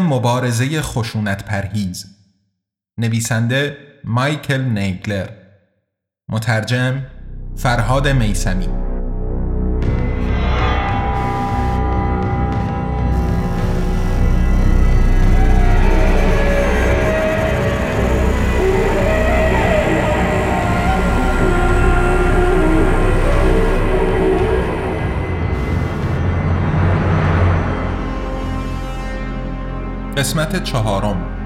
مبارزه خشونت پرهیز. نویسنده مایکل نیگلر. مترجم فرهاد میسمی قسمت چهارم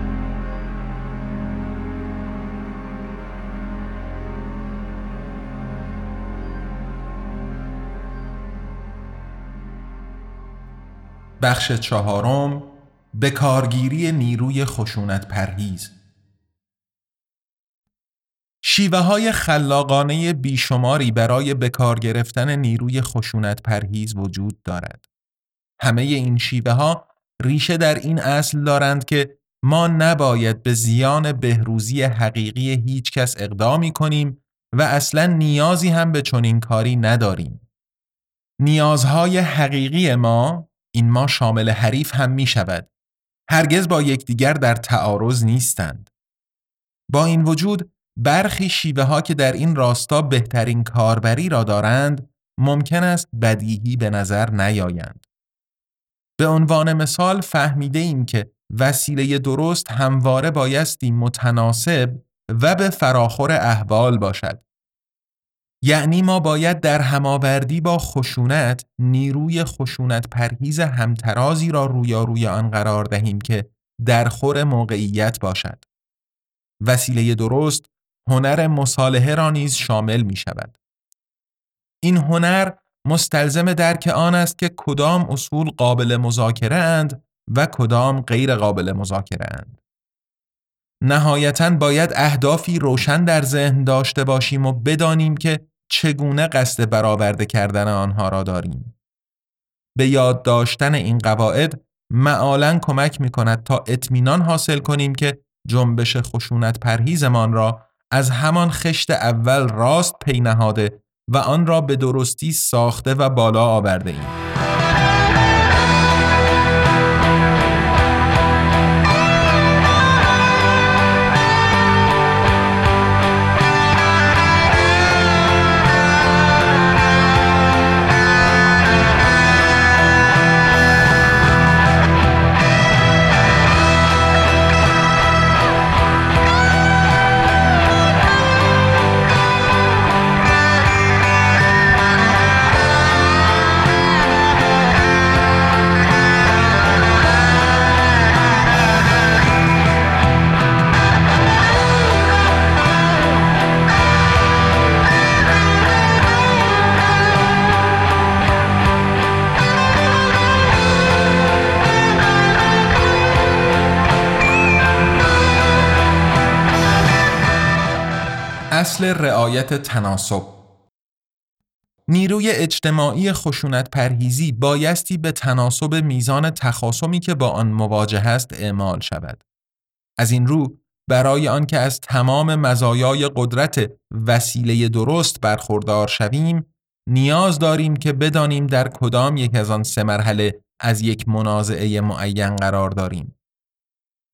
بخش چهارم به کارگیری نیروی خشونت پرهیز شیوه های خلاقانه بیشماری برای به کار گرفتن نیروی خشونت پرهیز وجود دارد. همه این شیوه ها ریشه در این اصل دارند که ما نباید به زیان بهروزی حقیقی هیچ کس اقدامی کنیم و اصلا نیازی هم به چنین کاری نداریم. نیازهای حقیقی ما این ما شامل حریف هم می شود. هرگز با یکدیگر در تعارض نیستند. با این وجود برخی شیوه ها که در این راستا بهترین کاربری را دارند ممکن است بدیهی به نظر نیایند. به عنوان مثال فهمیده ایم که وسیله درست همواره بایستی متناسب و به فراخور احوال باشد. یعنی ما باید در هماوردی با خشونت نیروی خشونت پرهیز همترازی را رویاروی آن قرار دهیم که در خور موقعیت باشد. وسیله درست هنر مصالحه را نیز شامل می شود. این هنر مستلزم درک آن است که کدام اصول قابل مذاکره اند و کدام غیر قابل مذاکره اند. نهایتا باید اهدافی روشن در ذهن داشته باشیم و بدانیم که چگونه قصد برآورده کردن آنها را داریم. به یاد داشتن این قواعد معالا کمک می کند تا اطمینان حاصل کنیم که جنبش خشونت پرهیزمان را از همان خشت اول راست پی نهاده و آن را به درستی ساخته و بالا آورده ایم. اصل رعایت تناسب نیروی اجتماعی خشونت پرهیزی بایستی به تناسب میزان تخاصمی که با آن مواجه است اعمال شود. از این رو برای آنکه از تمام مزایای قدرت وسیله درست برخوردار شویم نیاز داریم که بدانیم در کدام یک از آن سه مرحله از یک منازعه معین قرار داریم.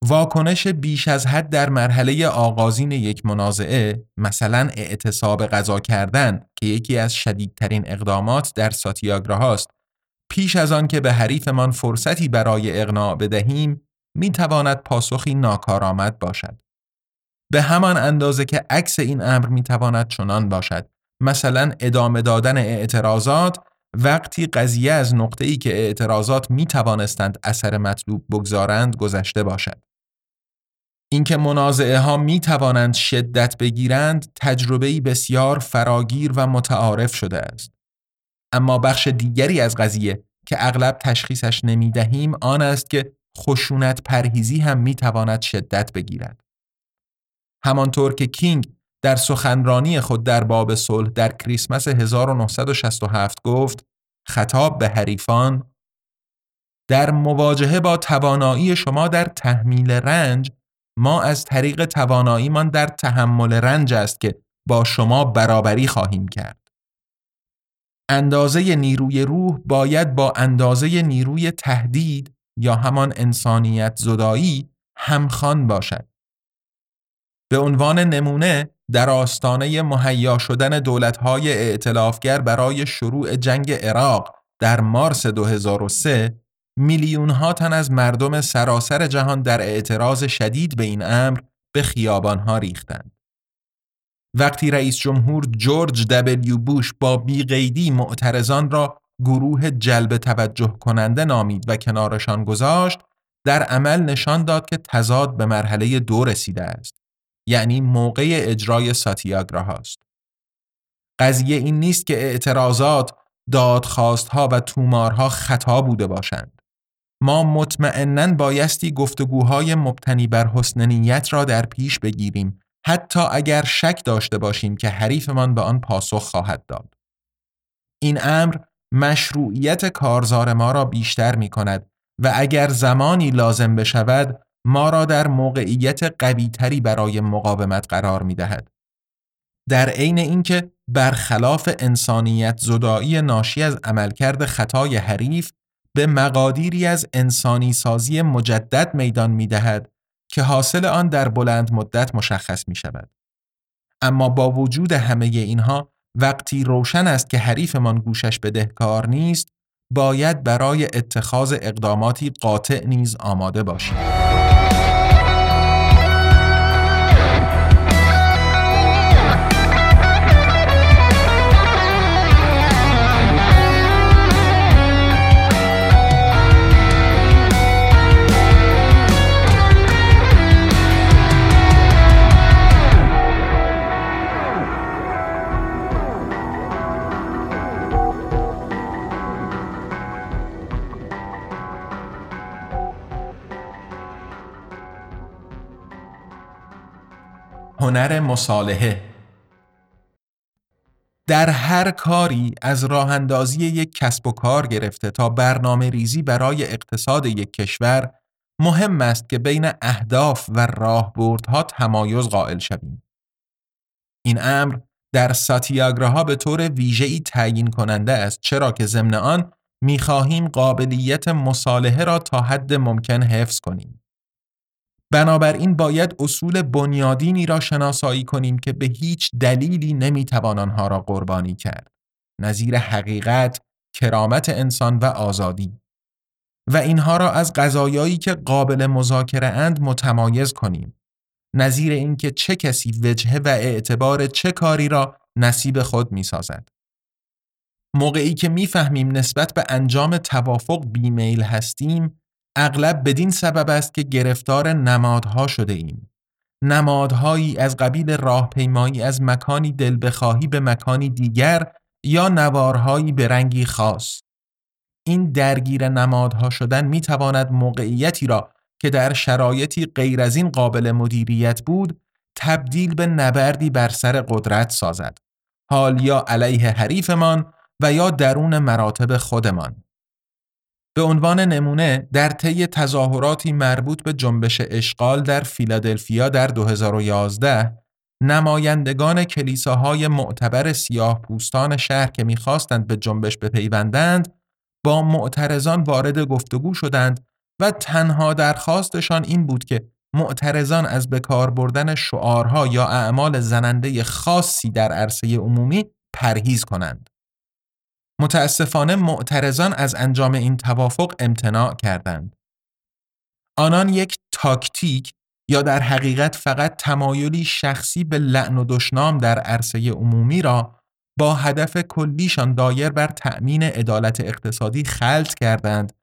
واکنش بیش از حد در مرحله آغازین یک منازعه مثلا اعتصاب غذا کردن که یکی از شدیدترین اقدامات در هاست. پیش از آن که به حریفمان فرصتی برای اقناع بدهیم می تواند پاسخی ناکارآمد باشد. به همان اندازه که عکس این امر می تواند چنان باشد. مثلا ادامه دادن اعتراضات وقتی قضیه از نقطه ای که اعتراضات می توانستند اثر مطلوب بگذارند گذشته باشد. اینکه منازعه ها می توانند شدت بگیرند تجربه بسیار فراگیر و متعارف شده است. اما بخش دیگری از قضیه که اغلب تشخیصش نمی دهیم آن است که خشونت پرهیزی هم می تواند شدت بگیرد. همانطور که کینگ در سخنرانی خود در باب صلح در کریسمس 1967 گفت خطاب به حریفان در مواجهه با توانایی شما در تحمیل رنج ما از طریق تواناییمان در تحمل رنج است که با شما برابری خواهیم کرد. اندازه نیروی روح باید با اندازه نیروی تهدید یا همان انسانیت زدایی همخوان باشد. به عنوان نمونه در آستانه مهیا شدن دولت‌های ائتلافگر برای شروع جنگ عراق در مارس 2003 میلیون ها تن از مردم سراسر جهان در اعتراض شدید به این امر به خیابانها ریختند. وقتی رئیس جمهور جورج دبلیو بوش با بیقیدی معترضان را گروه جلب توجه کننده نامید و کنارشان گذاشت در عمل نشان داد که تضاد به مرحله دو رسیده است یعنی موقع اجرای ساتیاگراه است. قضیه این نیست که اعتراضات، دادخواستها و تومارها خطا بوده باشند. ما مطمئنا بایستی گفتگوهای مبتنی بر حسن نیت را در پیش بگیریم حتی اگر شک داشته باشیم که حریفمان به آن پاسخ خواهد داد. این امر مشروعیت کارزار ما را بیشتر می کند و اگر زمانی لازم بشود ما را در موقعیت قویتری برای مقاومت قرار می دهد. در عین اینکه برخلاف انسانیت زدایی ناشی از عملکرد خطای حریف به مقادیری از انسانی سازی مجدد میدان می دهد که حاصل آن در بلند مدت مشخص می شود. اما با وجود همه اینها وقتی روشن است که حریفمان گوشش بدهکار نیست باید برای اتخاذ اقداماتی قاطع نیز آماده باشیم. هنر مصالحه در هر کاری از راه اندازی یک کسب و کار گرفته تا برنامه ریزی برای اقتصاد یک کشور مهم است که بین اهداف و راهبردها تمایز قائل شویم. این امر در ساتیاگراها به طور ویژه‌ای تعیین کننده است چرا که ضمن آن می‌خواهیم قابلیت مصالحه را تا حد ممکن حفظ کنیم. بنابراین باید اصول بنیادینی را شناسایی کنیم که به هیچ دلیلی نمی‌توان آنها را قربانی کرد. نظیر حقیقت، کرامت انسان و آزادی. و اینها را از قضایایی که قابل مذاکره اند متمایز کنیم. نظیر اینکه چه کسی وجهه و اعتبار چه کاری را نصیب خود می سازد. موقعی که می‌فهمیم نسبت به انجام توافق بیمیل هستیم اغلب بدین سبب است که گرفتار نمادها شده ایم. نمادهایی از قبیل راهپیمایی از مکانی دل بخواهی به مکانی دیگر یا نوارهایی به رنگی خاص. این درگیر نمادها شدن می تواند موقعیتی را که در شرایطی غیر از این قابل مدیریت بود تبدیل به نبردی بر سر قدرت سازد. حال یا علیه حریفمان و یا درون مراتب خودمان. به عنوان نمونه در طی تظاهراتی مربوط به جنبش اشغال در فیلادلفیا در 2011 نمایندگان کلیساهای معتبر سیاه پوستان شهر که می‌خواستند به جنبش بپیوندند با معترضان وارد گفتگو شدند و تنها درخواستشان این بود که معترضان از بکار بردن شعارها یا اعمال زننده خاصی در عرصه عمومی پرهیز کنند. متاسفانه معترضان از انجام این توافق امتناع کردند. آنان یک تاکتیک یا در حقیقت فقط تمایلی شخصی به لعن و دشنام در عرصه عمومی را با هدف کلیشان دایر بر تأمین عدالت اقتصادی خلط کردند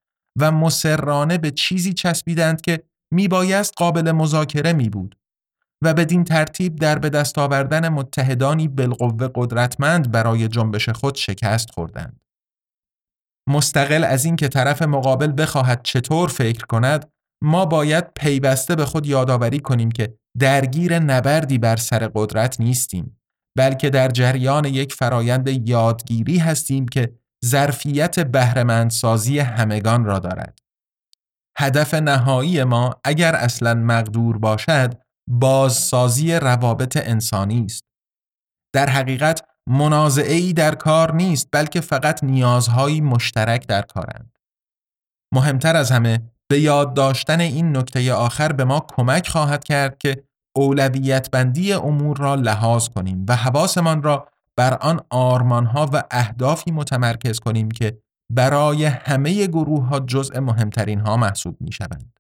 و مسررانه به چیزی چسبیدند که میبایست قابل مذاکره می بود و بدین ترتیب در به دست آوردن متحدانی بالقوه قدرتمند برای جنبش خود شکست خوردند. مستقل از این که طرف مقابل بخواهد چطور فکر کند ما باید پیوسته به خود یادآوری کنیم که درگیر نبردی بر سر قدرت نیستیم بلکه در جریان یک فرایند یادگیری هستیم که ظرفیت بهرهمندسازی همگان را دارد هدف نهایی ما اگر اصلا مقدور باشد بازسازی روابط انسانی است در حقیقت منازعه در کار نیست بلکه فقط نیازهایی مشترک در کارند مهمتر از همه به یاد داشتن این نکته آخر به ما کمک خواهد کرد که اولویت بندی امور را لحاظ کنیم و حواسمان را بر آن آرمانها و اهدافی متمرکز کنیم که برای همه گروه ها جزء مهمترین ها محسوب می شوند.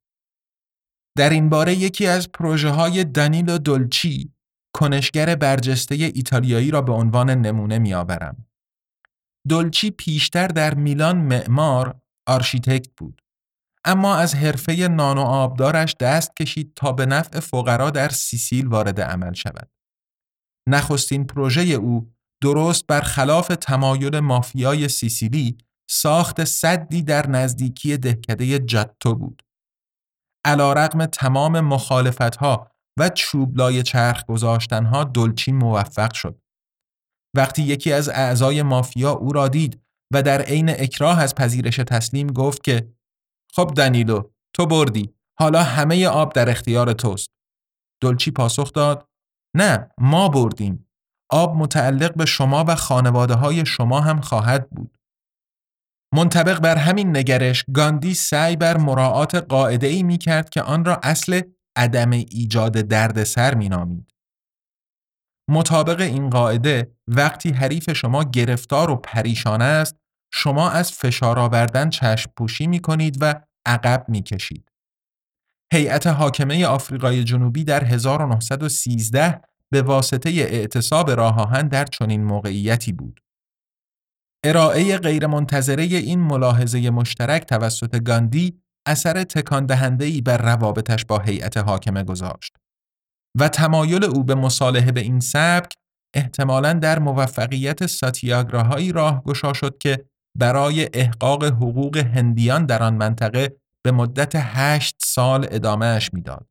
در این باره یکی از پروژه های دانیلو دولچی کنشگر برجسته ایتالیایی را به عنوان نمونه می آورم. دولچی پیشتر در میلان معمار آرشیتکت بود. اما از حرفه نان و آبدارش دست کشید تا به نفع فقرا در سیسیل وارد عمل شود. نخستین پروژه او درست بر خلاف تمایل مافیای سیسیلی ساخت صدی در نزدیکی دهکده جاتو بود. علا رقم تمام مخالفتها و چوبلای چرخ گذاشتنها دلچی موفق شد. وقتی یکی از اعضای مافیا او را دید و در عین اکراه از پذیرش تسلیم گفت که خب دنیلو تو بردی حالا همه آب در اختیار توست. دلچی پاسخ داد نه ما بردیم آب متعلق به شما و خانواده های شما هم خواهد بود. منطبق بر همین نگرش گاندی سعی بر مراعات قاعده ای می کرد که آن را اصل عدم ایجاد دردسر می نامید. مطابق این قاعده وقتی حریف شما گرفتار و پریشان است شما از فشار آوردن چشم پوشی می کنید و عقب می کشید. هیئت حاکمه آفریقای جنوبی در 1913 به واسطه اعتصاب راه آهن در چنین موقعیتی بود. ارائه غیرمنتظره این ملاحظه مشترک توسط گاندی اثر تکان ای بر روابطش با هیئت حاکمه گذاشت و تمایل او به مصالحه به این سبک احتمالاً در موفقیت ساتیاگراهایی راه گشا شد که برای احقاق حقوق هندیان در آن منطقه به مدت هشت سال ادامهش می‌داد.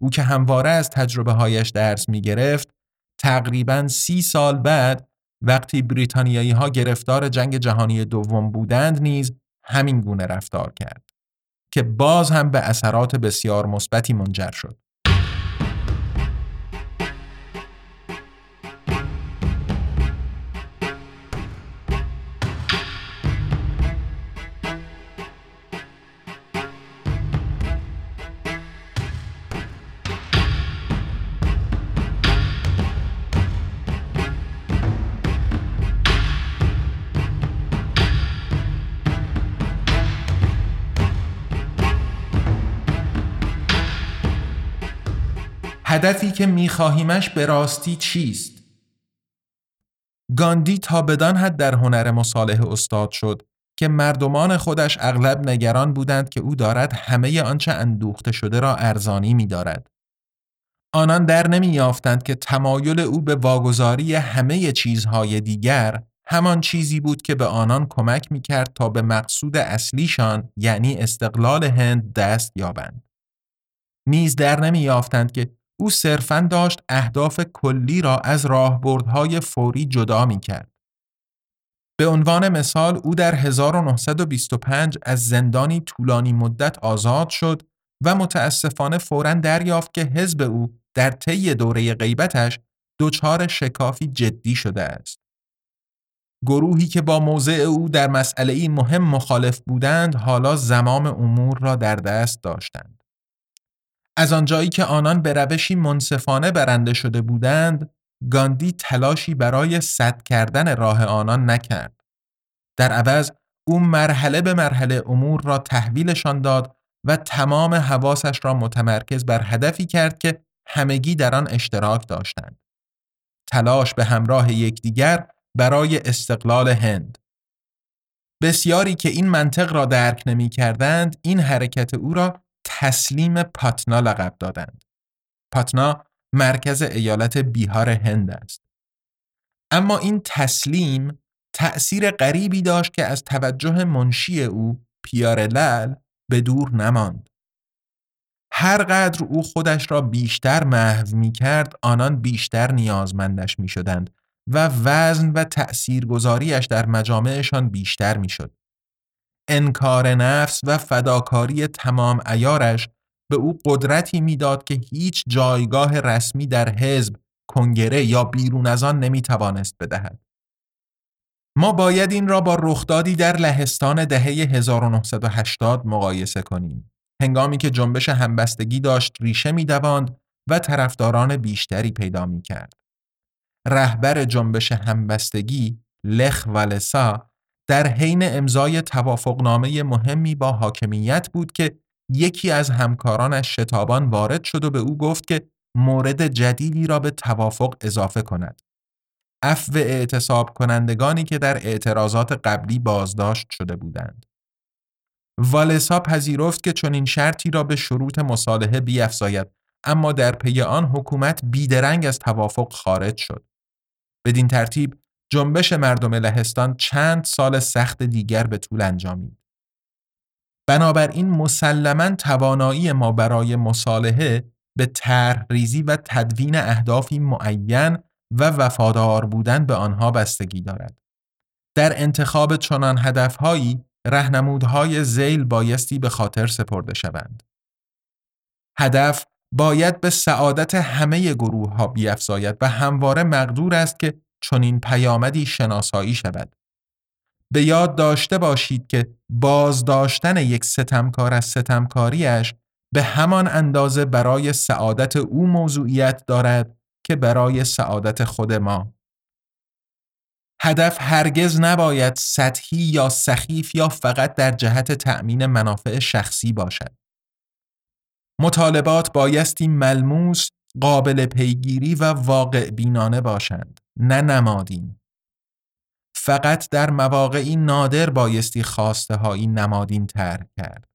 او که همواره از تجربه هایش درس می گرفت تقریبا سی سال بعد وقتی بریتانیایی ها گرفتار جنگ جهانی دوم بودند نیز همین گونه رفتار کرد که باز هم به اثرات بسیار مثبتی منجر شد. هدفی که میخواهیمش به راستی چیست؟ گاندی تا بدان حد در هنر مصالح استاد شد که مردمان خودش اغلب نگران بودند که او دارد همه آنچه اندوخته شده را ارزانی می دارد. آنان در نمی یافتند که تمایل او به واگذاری همه چیزهای دیگر همان چیزی بود که به آنان کمک می کرد تا به مقصود اصلیشان یعنی استقلال هند دست یابند. نیز در نمی یافتند که او صرفا داشت اهداف کلی را از راهبردهای فوری جدا می کرد. به عنوان مثال او در 1925 از زندانی طولانی مدت آزاد شد و متاسفانه فورا دریافت که حزب او در طی دوره غیبتش دچار شکافی جدی شده است. گروهی که با موضع او در مسئله مهم مخالف بودند حالا زمام امور را در دست داشتند. از آنجایی که آنان به روشی منصفانه برنده شده بودند گاندی تلاشی برای صد کردن راه آنان نکرد. در عوض او مرحله به مرحله امور را تحویلشان داد و تمام حواسش را متمرکز بر هدفی کرد که همگی در آن اشتراک داشتند. تلاش به همراه یکدیگر برای استقلال هند. بسیاری که این منطق را درک نمی کردند این حرکت او را تسلیم پاتنا لقب دادند. پاتنا مرکز ایالت بیهار هند است. اما این تسلیم تأثیر غریبی داشت که از توجه منشی او پیار لل به دور نماند. هر قدر او خودش را بیشتر محو می کرد آنان بیشتر نیازمندش می شدند و وزن و تأثیرگذاریش در مجامعشان بیشتر می شد. انکار نفس و فداکاری تمام ایارش به او قدرتی می‌داد که هیچ جایگاه رسمی در حزب، کنگره یا بیرون از آن نمی توانست بدهد. ما باید این را با رخدادی در لهستان دهه 1980 مقایسه کنیم. هنگامی که جنبش همبستگی داشت ریشه میدواند و طرفداران بیشتری پیدا می کرد. رهبر جنبش همبستگی لخ ولسا در حین امضای توافقنامه مهمی با حاکمیت بود که یکی از همکارانش شتابان وارد شد و به او گفت که مورد جدیدی را به توافق اضافه کند. عفو اعتصاب کنندگانی که در اعتراضات قبلی بازداشت شده بودند. والسا پذیرفت که چنین شرطی را به شروط مصالحه بیافزاید اما در پی آن حکومت بیدرنگ از توافق خارج شد. بدین ترتیب جنبش مردم لهستان چند سال سخت دیگر به طول انجامید. بنابراین مسلما توانایی ما برای مصالحه به طرح ریزی و تدوین اهدافی معین و وفادار بودن به آنها بستگی دارد. در انتخاب چنان هدفهایی رهنمودهای زیل بایستی به خاطر سپرده شوند. هدف باید به سعادت همه گروه ها بیافزاید و همواره مقدور است که چنین پیامدی شناسایی شود. به یاد داشته باشید که بازداشتن یک ستمکار از ستمکاریش به همان اندازه برای سعادت او موضوعیت دارد که برای سعادت خود ما. هدف هرگز نباید سطحی یا سخیف یا فقط در جهت تأمین منافع شخصی باشد. مطالبات بایستی ملموس، قابل پیگیری و واقع بینانه باشند، نه نمادین. فقط در مواقعی نادر بایستی خواسته هایی نمادین تر کرد.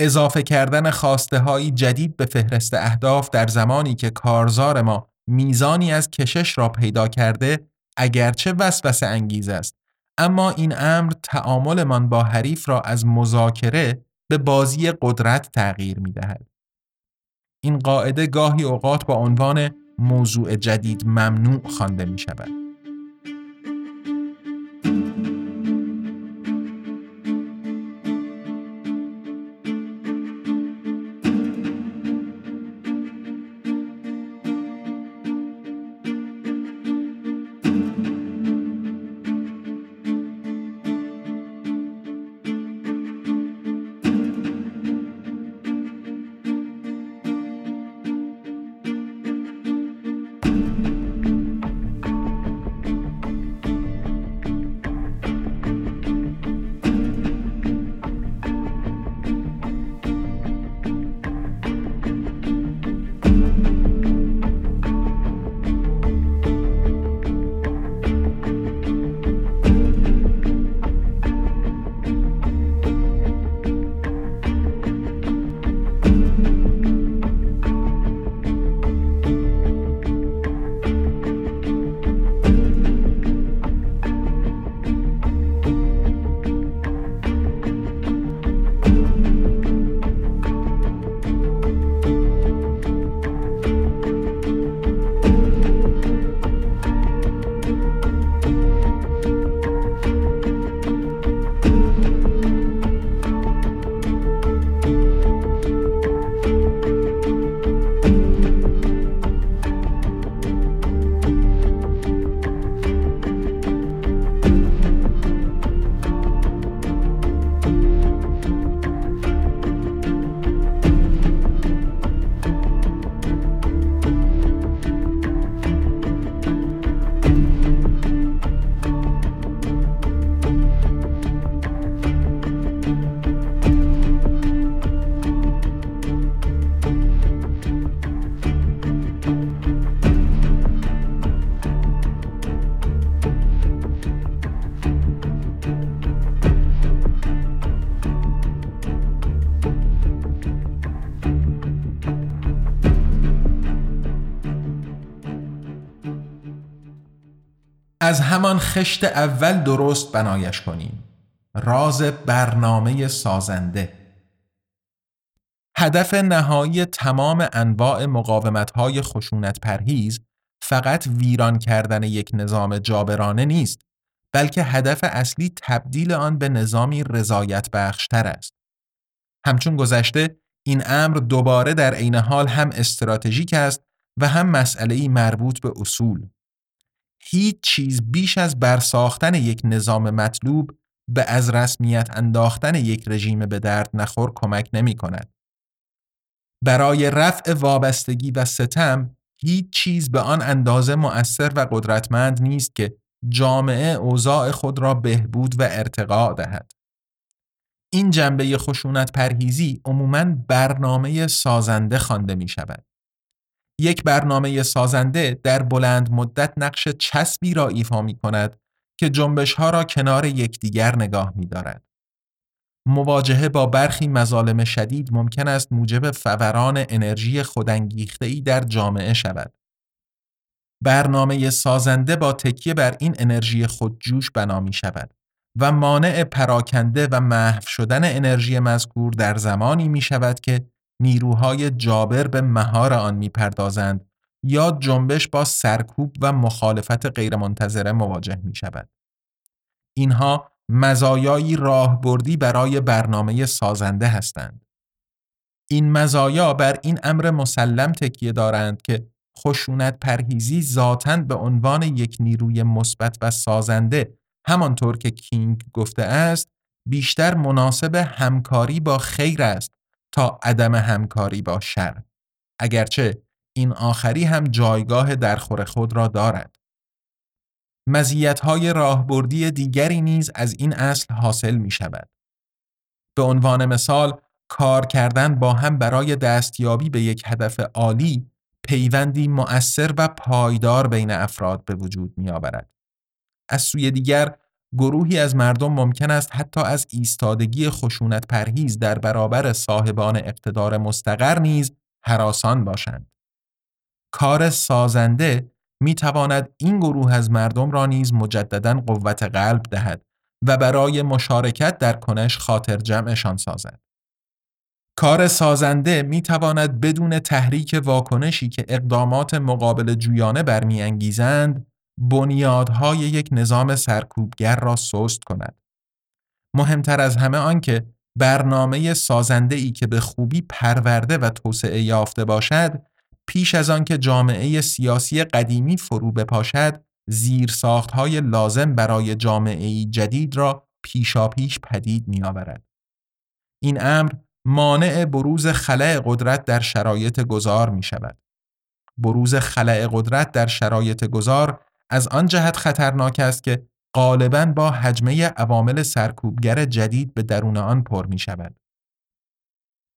اضافه کردن خواسته هایی جدید به فهرست اهداف در زمانی که کارزار ما میزانی از کشش را پیدا کرده اگرچه وسوسه انگیز است اما این امر تعاملمان با حریف را از مذاکره به بازی قدرت تغییر می دهد. این قاعده گاهی اوقات با عنوان موضوع جدید ممنوع خوانده می شود. از همان خشت اول درست بنایش کنیم راز برنامه سازنده هدف نهایی تمام انواع مقاومت خشونت پرهیز فقط ویران کردن یک نظام جابرانه نیست بلکه هدف اصلی تبدیل آن به نظامی رضایت بخشتر است. همچون گذشته این امر دوباره در عین حال هم استراتژیک است و هم مسئله مربوط به اصول. هیچ چیز بیش از برساختن یک نظام مطلوب به از رسمیت انداختن یک رژیم به درد نخور کمک نمی کند. برای رفع وابستگی و ستم هیچ چیز به آن اندازه مؤثر و قدرتمند نیست که جامعه اوضاع خود را بهبود و ارتقا دهد. این جنبه خشونت پرهیزی عموماً برنامه سازنده خوانده می شود. یک برنامه سازنده در بلند مدت نقش چسبی را ایفا می کند که جنبش ها را کنار یکدیگر نگاه می دارد. مواجهه با برخی مظالم شدید ممکن است موجب فوران انرژی خودانگیخته ای در جامعه شود. برنامه سازنده با تکیه بر این انرژی خودجوش بنا می شود و مانع پراکنده و محو شدن انرژی مذکور در زمانی می شود که نیروهای جابر به مهار آن می پردازند یا جنبش با سرکوب و مخالفت غیرمنتظره مواجه می شود. اینها مزایایی راهبردی برای برنامه سازنده هستند. این مزایا بر این امر مسلم تکیه دارند که خشونت پرهیزی ذاتا به عنوان یک نیروی مثبت و سازنده همانطور که کینگ گفته است بیشتر مناسب همکاری با خیر است تا عدم همکاری با شر اگرچه این آخری هم جایگاه درخور خود را دارد مزیت‌های راهبردی دیگری نیز از این اصل حاصل می شود. به عنوان مثال کار کردن با هم برای دستیابی به یک هدف عالی پیوندی مؤثر و پایدار بین افراد به وجود می آورد. از سوی دیگر گروهی از مردم ممکن است حتی از ایستادگی خشونت پرهیز در برابر صاحبان اقتدار مستقر نیز حراسان باشند. کار سازنده می تواند این گروه از مردم را نیز مجددا قوت قلب دهد و برای مشارکت در کنش خاطر جمعشان سازد. کار سازنده می تواند بدون تحریک واکنشی که اقدامات مقابل جویانه برمیانگیزند بنیادهای یک نظام سرکوبگر را سست کند. مهمتر از همه آنکه برنامه سازنده ای که به خوبی پرورده و توسعه یافته باشد پیش از آنکه جامعه سیاسی قدیمی فرو بپاشد های لازم برای جامعه جدید را پیشاپیش پدید می آورد. این امر مانع بروز خلع قدرت در شرایط گذار می شود. بروز خلع قدرت در شرایط گذار از آن جهت خطرناک است که غالباً با حجمه عوامل سرکوبگر جدید به درون آن پر می شود.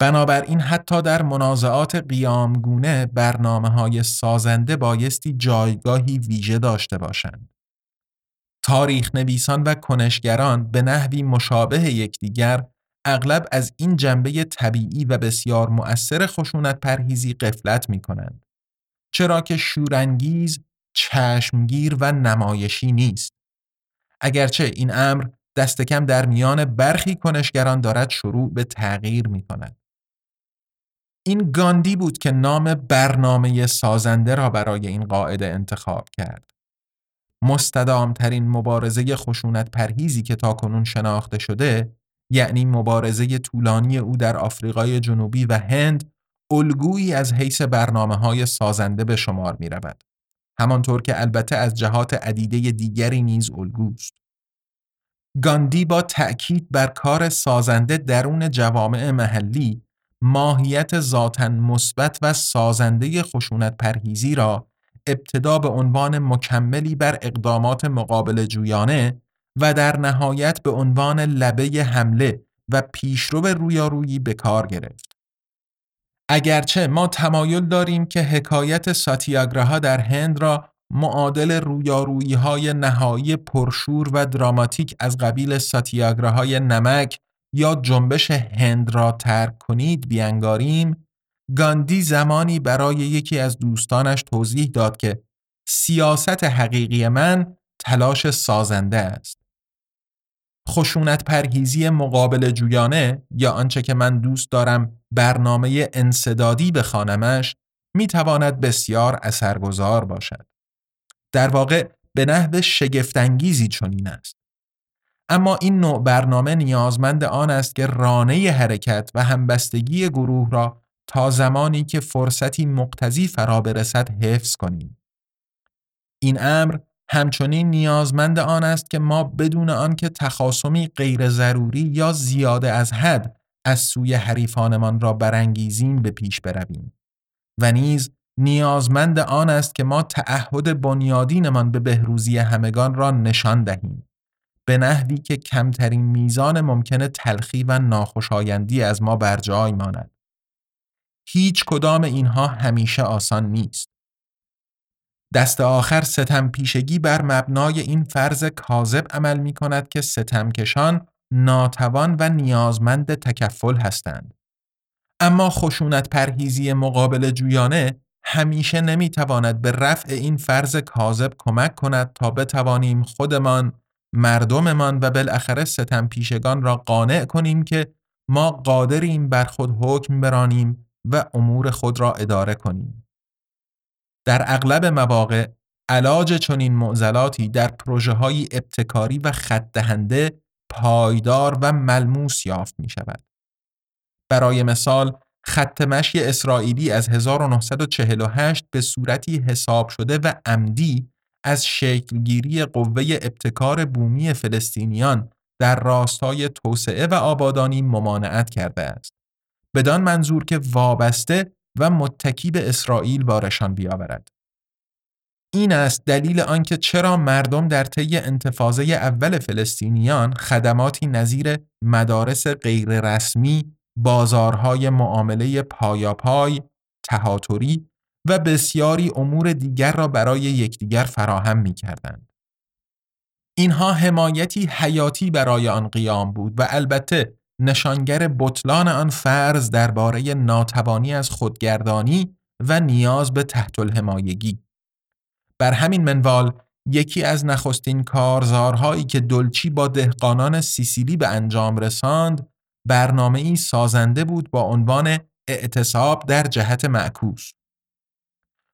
بنابراین حتی در منازعات قیامگونه برنامه های سازنده بایستی جایگاهی ویژه داشته باشند. تاریخ نویسان و کنشگران به نحوی مشابه یکدیگر اغلب از این جنبه طبیعی و بسیار مؤثر خشونت پرهیزی قفلت می کنند. چرا که شورانگیز، چشمگیر و نمایشی نیست. اگرچه این امر دست کم در میان برخی کنشگران دارد شروع به تغییر می کند. این گاندی بود که نام برنامه سازنده را برای این قاعده انتخاب کرد. مستدامترین مبارزه خشونت پرهیزی که تاکنون شناخته شده یعنی مبارزه طولانی او در آفریقای جنوبی و هند الگویی از حیث برنامه های سازنده به شمار می رود. همانطور که البته از جهات عدیده دیگری نیز الگوست. گاندی با تأکید بر کار سازنده درون جوامع محلی ماهیت ذاتا مثبت و سازنده خشونت پرهیزی را ابتدا به عنوان مکملی بر اقدامات مقابل جویانه و در نهایت به عنوان لبه حمله و پیشرو رویارویی به کار گرفت. اگرچه ما تمایل داریم که حکایت ساتیاگراها در هند را معادل رویارویی های نهایی پرشور و دراماتیک از قبیل ساتیاگراهای نمک یا جنبش هند را ترک کنید بیانگاریم گاندی زمانی برای یکی از دوستانش توضیح داد که سیاست حقیقی من تلاش سازنده است. خشونت پرهیزی مقابل جویانه یا آنچه که من دوست دارم برنامه انصدادی بخوانمش می تواند بسیار اثرگذار باشد. در واقع به نحو شگفتانگیزی چنین است. اما این نوع برنامه نیازمند آن است که رانه حرکت و همبستگی گروه را تا زمانی که فرصتی مقتضی فرا برسد حفظ کنیم. این امر همچنین نیازمند آن است که ما بدون آنکه تخاصمی غیر ضروری یا زیاده از حد از سوی حریفانمان را برانگیزیم به پیش برویم. و نیز نیازمند آن است که ما تعهد بنیادینمان به بهروزی همگان را نشان دهیم. به نحوی که کمترین میزان ممکن تلخی و ناخوشایندی از ما بر جای ماند. هیچ کدام اینها همیشه آسان نیست. دست آخر ستم پیشگی بر مبنای این فرض کاذب عمل می کند که ستمکشان ناتوان و نیازمند تکفل هستند. اما خشونت پرهیزی مقابل جویانه همیشه نمی‌تواند به رفع این فرض کاذب کمک کند تا بتوانیم خودمان، مردممان و بالاخره ستم پیشگان را قانع کنیم که ما قادریم بر خود حکم برانیم و امور خود را اداره کنیم. در اغلب مواقع علاج چنین معضلاتی در پروژه های ابتکاری و خط پایدار و ملموس یافت می شود. برای مثال خط مشی اسرائیلی از 1948 به صورتی حساب شده و عمدی از شکلگیری قوه ابتکار بومی فلسطینیان در راستای توسعه و آبادانی ممانعت کرده است. بدان منظور که وابسته و متکی به اسرائیل بارشان بیاورد. این است دلیل آنکه چرا مردم در طی انتفاضه اول فلسطینیان خدماتی نظیر مدارس غیررسمی، بازارهای معامله پایاپای، تهاتری و بسیاری امور دیگر را برای یکدیگر فراهم می کردند. اینها حمایتی حیاتی برای آن قیام بود و البته نشانگر بطلان آن فرض درباره ناتوانی از خودگردانی و نیاز به تحت الحمایگی بر همین منوال یکی از نخستین کارزارهایی که دلچی با دهقانان سیسیلی به انجام رساند برنامه ای سازنده بود با عنوان اعتصاب در جهت معکوس.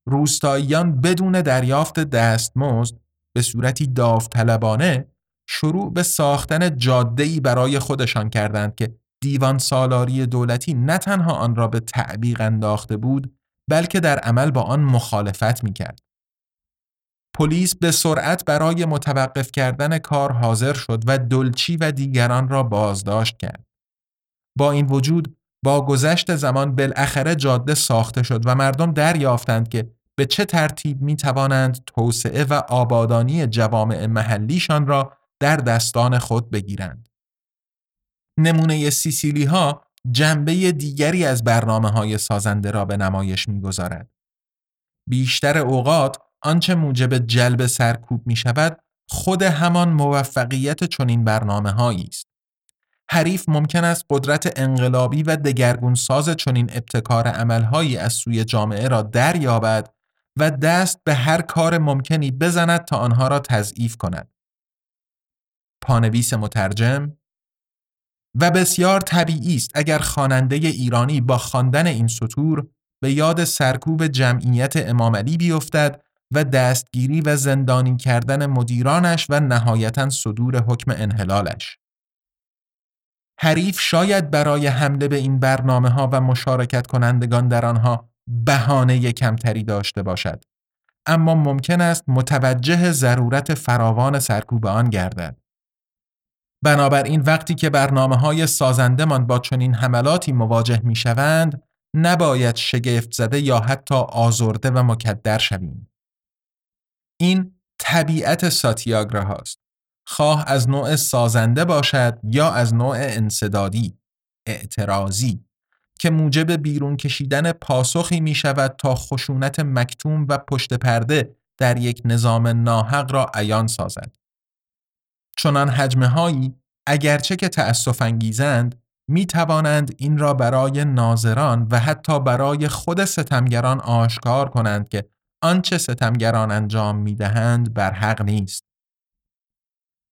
روستاییان بدون دریافت دستمزد به صورتی داوطلبانه شروع به ساختن جاده‌ای برای خودشان کردند که دیوان سالاری دولتی نه تنها آن را به تعبیق انداخته بود بلکه در عمل با آن مخالفت می کرد. پلیس به سرعت برای متوقف کردن کار حاضر شد و دلچی و دیگران را بازداشت کرد. با این وجود با گذشت زمان بالاخره جاده ساخته شد و مردم دریافتند که به چه ترتیب می توانند توسعه و آبادانی جوامع محلیشان را در دستان خود بگیرند. نمونه سیسیلی ها جنبه دیگری از برنامه های سازنده را به نمایش می‌گذارد. بیشتر اوقات آنچه موجب جلب سرکوب می شود خود همان موفقیت چنین برنامه هایی است. حریف ممکن است قدرت انقلابی و دگرگون ساز چنین ابتکار عملهایی از سوی جامعه را دریابد و دست به هر کار ممکنی بزند تا آنها را تضعیف کند. پانویس مترجم و بسیار طبیعی است اگر خواننده ایرانی با خواندن این سطور به یاد سرکوب جمعیت امام علی بیفتد و دستگیری و زندانی کردن مدیرانش و نهایتا صدور حکم انحلالش. حریف شاید برای حمله به این برنامه ها و مشارکت کنندگان در آنها بهانه کمتری داشته باشد. اما ممکن است متوجه ضرورت فراوان سرکوب آن گردد. بنابراین وقتی که برنامه های سازندمان با چنین حملاتی مواجه می شوند، نباید شگفت زده یا حتی آزرده و مکدر شویم. این طبیعت ساتیاگرا هاست. خواه از نوع سازنده باشد یا از نوع انصدادی، اعتراضی که موجب بیرون کشیدن پاسخی می شود تا خشونت مکتوم و پشت پرده در یک نظام ناحق را عیان سازد. چنان حجمه هایی اگرچه که تأصف انگیزند می توانند این را برای ناظران و حتی برای خود ستمگران آشکار کنند که آنچه ستمگران انجام می دهند بر حق نیست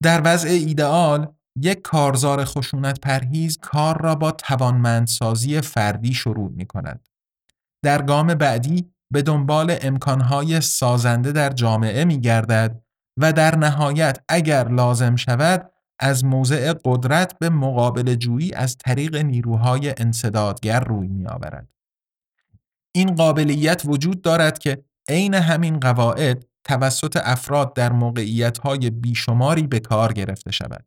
در وضع ایدئال یک کارزار خشونت پرهیز کار را با توانمندسازی فردی شروع می کند. در گام بعدی به دنبال امکانهای سازنده در جامعه می گردد و در نهایت اگر لازم شود از موضع قدرت به مقابل جویی از طریق نیروهای انصدادگر روی می آورد. این قابلیت وجود دارد که عین همین قواعد توسط افراد در موقعیت‌های بیشماری به کار گرفته شود.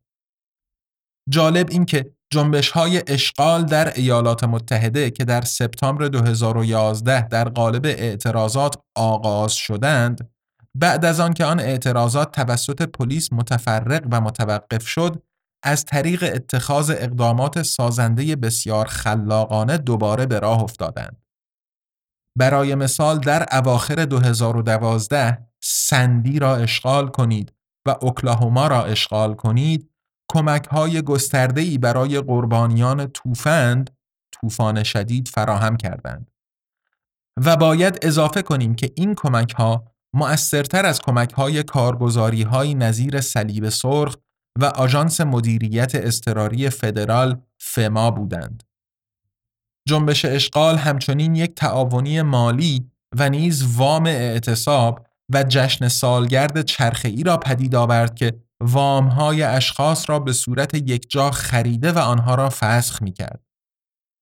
جالب این که جنبش های اشغال در ایالات متحده که در سپتامبر 2011 در قالب اعتراضات آغاز شدند بعد از آن که آن اعتراضات توسط پلیس متفرق و متوقف شد از طریق اتخاذ اقدامات سازنده بسیار خلاقانه دوباره به راه افتادند. برای مثال در اواخر 2012 سندی را اشغال کنید و اوکلاهوما را اشغال کنید کمک های گسترده برای قربانیان توفند طوفان شدید فراهم کردند و باید اضافه کنیم که این کمک ها مؤثرتر از کمک های کارگزاری های نظیر صلیب سرخ و آژانس مدیریت اضطراری فدرال فما بودند. جنبش اشغال همچنین یک تعاونی مالی و نیز وام اعتصاب و جشن سالگرد چرخه را پدید آورد که وامهای اشخاص را به صورت یکجا خریده و آنها را فسخ می کرد.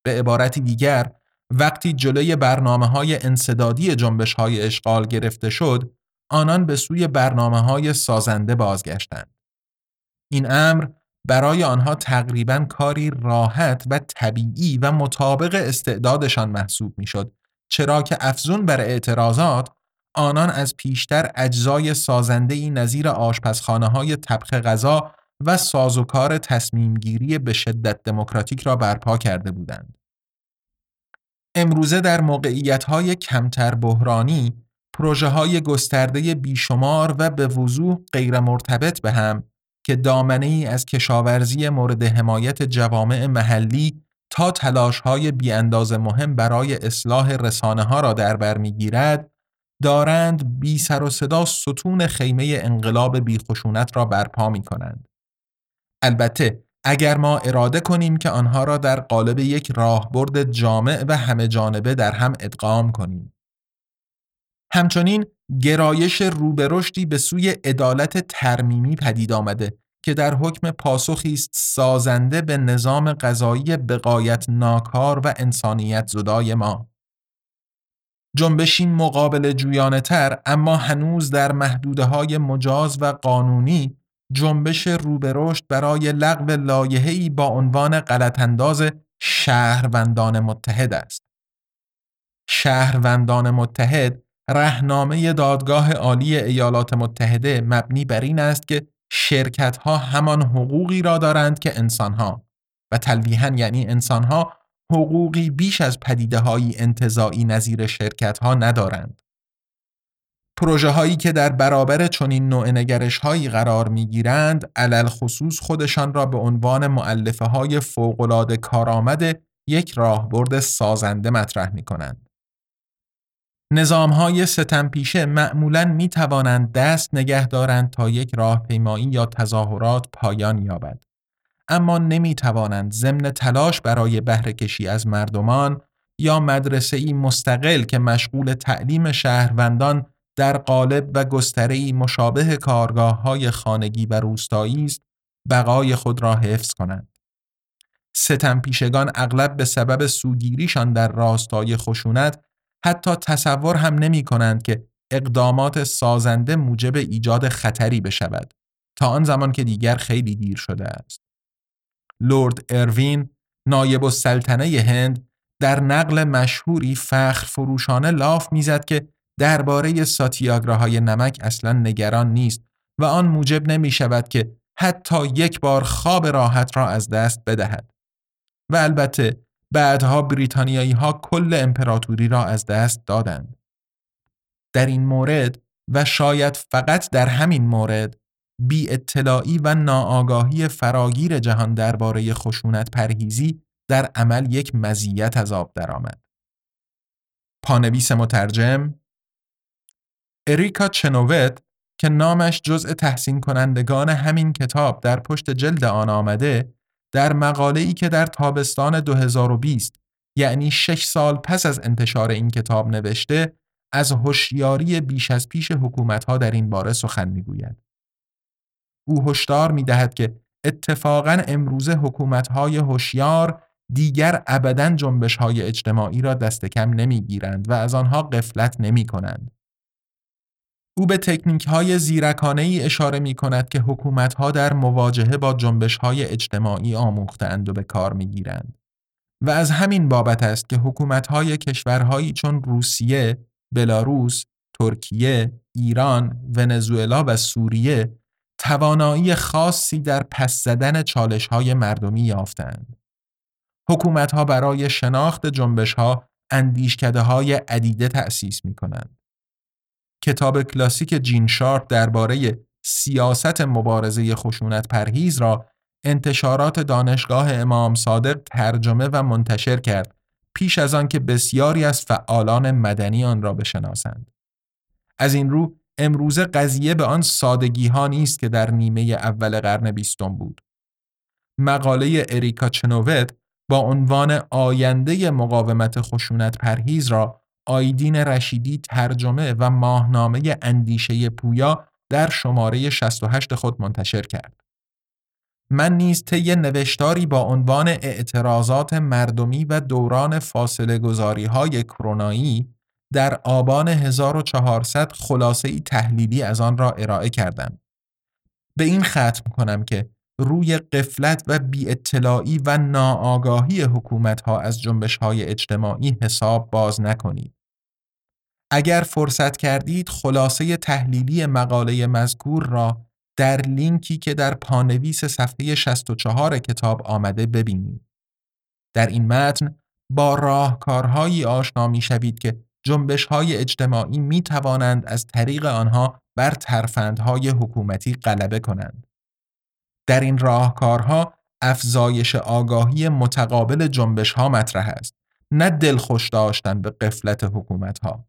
به عبارت دیگر وقتی جلوی برنامه های انصدادی جنبش های اشغال گرفته شد آنان به سوی برنامه های سازنده بازگشتند. این امر برای آنها تقریبا کاری راحت و طبیعی و مطابق استعدادشان محسوب می شد چرا که افزون بر اعتراضات آنان از پیشتر اجزای سازنده ای نظیر آشپزخانه های طبخ غذا و سازوکار تصمیم گیری به شدت دموکراتیک را برپا کرده بودند. امروزه در موقعیت های کمتر بحرانی پروژه های گسترده بیشمار و به وضوح غیر مرتبط به هم که دامنه ای از کشاورزی مورد حمایت جوامع محلی تا تلاش های بی مهم برای اصلاح رسانه ها را در بر می‌گیرد دارند بی سر و صدا ستون خیمه انقلاب بیخشونت را برپا می کنند. البته اگر ما اراده کنیم که آنها را در قالب یک راهبرد جامع و همه جانبه در هم ادغام کنیم. همچنین گرایش روبرشتی به سوی عدالت ترمیمی پدید آمده که در حکم پاسخی است سازنده به نظام قضایی بقایت ناکار و انسانیت زدای ما. جنبشین مقابل جویانه تر اما هنوز در محدوده های مجاز و قانونی جنبش روبرشت برای لغو لایحه‌ای با عنوان غلطانداز شهروندان متحد است. شهروندان متحد رهنامه دادگاه عالی ایالات متحده مبنی بر این است که شرکت ها همان حقوقی را دارند که انسان ها و تلویحا یعنی انسان ها حقوقی بیش از پدیده های نظیر شرکت ها ندارند. پروژه هایی که در برابر چنین نوع نگرش هایی قرار می گیرند علل خصوص خودشان را به عنوان معلفه های فوقلاده کارآمد یک راهبرد سازنده مطرح می کنند. نظام های ستم پیشه معمولا می توانند دست نگه دارند تا یک راهپیمایی یا تظاهرات پایان یابد. اما نمی توانند ضمن تلاش برای بهره کشی از مردمان یا مدرسه ای مستقل که مشغول تعلیم شهروندان در قالب و گستره مشابه کارگاه های خانگی و روستایی است بقای خود را حفظ کنند. ستم پیشگان اغلب به سبب سوگیریشان در راستای خشونت حتی تصور هم نمی کنند که اقدامات سازنده موجب ایجاد خطری بشود تا آن زمان که دیگر خیلی دیر شده است. لورد اروین نایب السلطنه هند در نقل مشهوری فخر فروشانه لاف می‌زد که درباره ساتیاگراهای نمک اصلا نگران نیست و آن موجب نمی شود که حتی یک بار خواب راحت را از دست بدهد. و البته بعدها بریتانیایی ها کل امپراتوری را از دست دادند. در این مورد و شاید فقط در همین مورد بی اطلاعی و ناآگاهی فراگیر جهان درباره خشونت پرهیزی در عمل یک مزیت از آب درآمد. پانویس مترجم اریکا چنووت که نامش جزء تحسین کنندگان همین کتاب در پشت جلد آن آمده در مقاله ای که در تابستان 2020 یعنی شش سال پس از انتشار این کتاب نوشته از هوشیاری بیش از پیش حکومتها در این باره سخن می‌گوید. او هشدار می‌دهد که اتفاقا امروزه حکومتهای هوشیار دیگر ابدا جنبش های اجتماعی را دست کم نمی‌گیرند و از آنها قفلت نمی کنند. او به تکنیک های زیرکانه ای اشاره می کند که حکومت ها در مواجهه با جنبش های اجتماعی آموختند و به کار می گیرند. و از همین بابت است که حکومت های کشورهایی چون روسیه، بلاروس، ترکیه، ایران، ونزوئلا و سوریه توانایی خاصی در پس زدن چالش های مردمی یافتند. حکومت ها برای شناخت جنبش ها اندیشکده های عدیده تأسیس می کنند. کتاب کلاسیک جین شارپ درباره سیاست مبارزه خشونت پرهیز را انتشارات دانشگاه امام صادق ترجمه و منتشر کرد پیش از آن که بسیاری از فعالان مدنی آن را بشناسند. از این رو امروزه قضیه به آن سادگی ها نیست که در نیمه اول قرن بیستم بود. مقاله اریکا چنووت با عنوان آینده مقاومت خشونت پرهیز را آیدین رشیدی ترجمه و ماهنامه اندیشه پویا در شماره 68 خود منتشر کرد. من نیز طی نوشتاری با عنوان اعتراضات مردمی و دوران فاصله گذاری های کرونایی در آبان 1400 خلاصه ای تحلیلی از آن را ارائه کردم. به این ختم کنم که روی قفلت و بی اطلاعی و ناآگاهی حکومت ها از جنبش های اجتماعی حساب باز نکنید. اگر فرصت کردید خلاصه تحلیلی مقاله مذکور را در لینکی که در پانویس صفحه 64 کتاب آمده ببینید. در این متن با راهکارهایی آشنا می شوید که جنبش های اجتماعی می توانند از طریق آنها بر ترفندهای حکومتی غلبه کنند. در این راهکارها افزایش آگاهی متقابل جنبش ها مطرح است نه دلخوش داشتن به قفلت حکومت ها.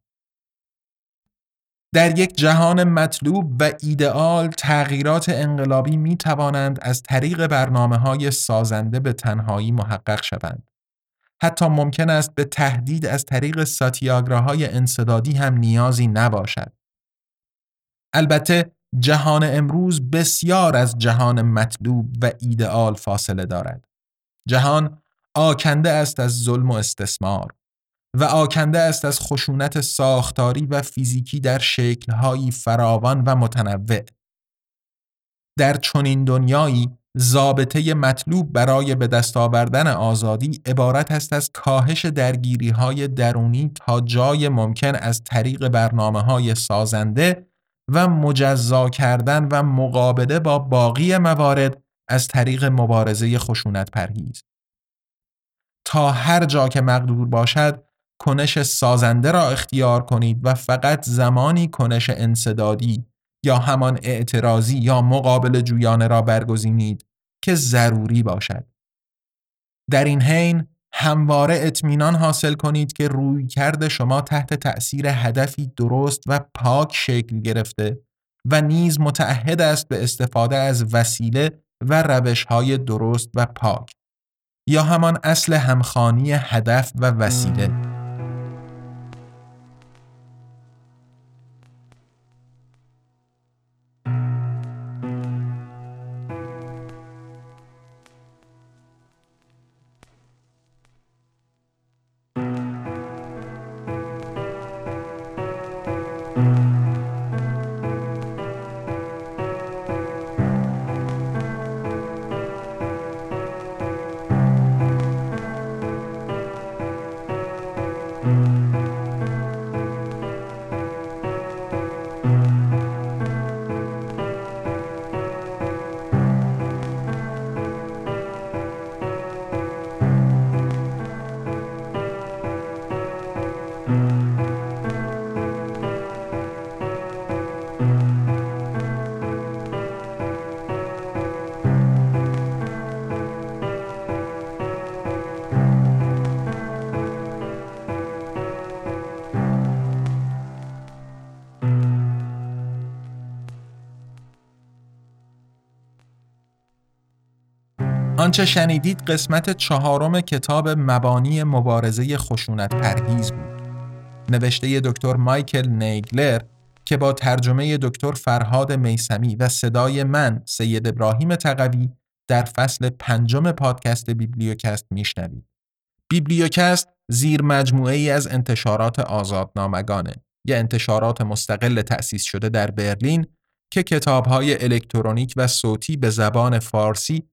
در یک جهان مطلوب و ایدئال تغییرات انقلابی می توانند از طریق برنامه های سازنده به تنهایی محقق شوند. حتی ممکن است به تهدید از طریق ساتیاگراهای انصدادی هم نیازی نباشد. البته جهان امروز بسیار از جهان مطلوب و ایدئال فاصله دارد. جهان آکنده است از ظلم و استثمار و آکنده است از خشونت ساختاری و فیزیکی در شکلهایی فراوان و متنوع. در چنین دنیایی زابطه مطلوب برای به دست آوردن آزادی عبارت است از کاهش درگیری های درونی تا جای ممکن از طریق برنامه های سازنده و مجزا کردن و مقابله با باقی موارد از طریق مبارزه خشونت پرهیز. تا هر جا که مقدور باشد کنش سازنده را اختیار کنید و فقط زمانی کنش انصدادی یا همان اعتراضی یا مقابل جویانه را برگزینید که ضروری باشد. در این حین همواره اطمینان حاصل کنید که روی کرد شما تحت تأثیر هدفی درست و پاک شکل گرفته و نیز متعهد است به استفاده از وسیله و روش های درست و پاک یا همان اصل همخانی هدف و وسیله. آنچه شنیدید قسمت چهارم کتاب مبانی مبارزه خشونت پرهیز بود. نوشته دکتر مایکل نیگلر که با ترجمه دکتر فرهاد میسمی و صدای من سید ابراهیم تقوی در فصل پنجم پادکست بیبلیوکست میشنوید. بیبلیوکست زیر مجموعه ای از انتشارات آزادنامگانه یا انتشارات مستقل تأسیس شده در برلین که کتابهای الکترونیک و صوتی به زبان فارسی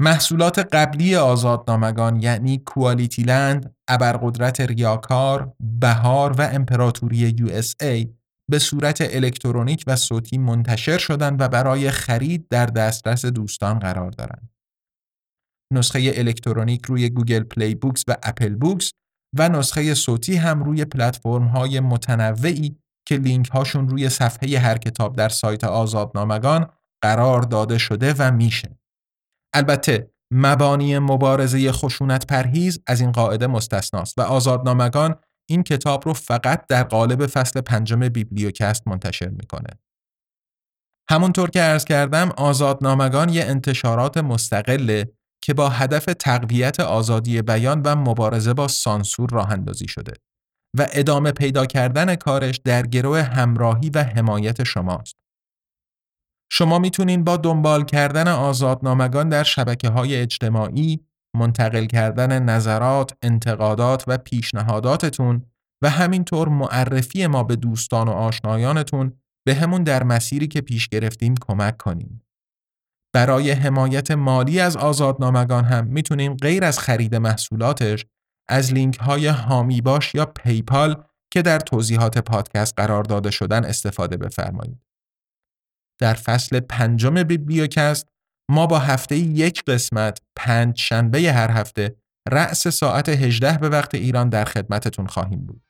محصولات قبلی آزادنامگان یعنی Quality Land، ابرقدرت ریاکار، بهار و امپراتوری USA به صورت الکترونیک و صوتی منتشر شدند و برای خرید در دسترس دوستان قرار دارند. نسخه الکترونیک روی Google Play Books و Apple Books و نسخه صوتی هم روی پلتفرم های متنوعی که لینک هاشون روی صفحه هر کتاب در سایت آزادنامگان قرار داده شده و میشه. البته مبانی مبارزه خشونت پرهیز از این قاعده مستثناست و آزادنامگان این کتاب رو فقط در قالب فصل پنجم بیبلیوکست منتشر می‌کنه. همونطور که عرض کردم آزادنامگان یه انتشارات مستقله که با هدف تقویت آزادی بیان و مبارزه با سانسور راه اندازی شده و ادامه پیدا کردن کارش در گروه همراهی و حمایت شماست. شما می‌تونین با دنبال کردن آزادنامگان در شبکه های اجتماعی، منتقل کردن نظرات، انتقادات و پیشنهاداتتون و همینطور معرفی ما به دوستان و آشنایانتون به همون در مسیری که پیش گرفتیم کمک کنیم. برای حمایت مالی از آزادنامگان هم می‌تونین غیر از خرید محصولاتش از لینک های هامی باش یا پیپال که در توضیحات پادکست قرار داده شدن استفاده بفرمایید. در فصل پنجم بیبلیوکست ما با هفته یک قسمت پنج شنبه هر هفته رأس ساعت 18 به وقت ایران در خدمتتون خواهیم بود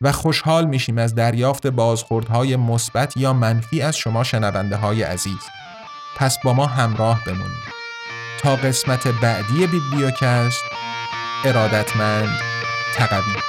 و خوشحال میشیم از دریافت بازخوردهای مثبت یا منفی از شما شنونده های عزیز. پس با ما همراه بمونید. تا قسمت بعدی بیبلیوکست ارادتمند تقویم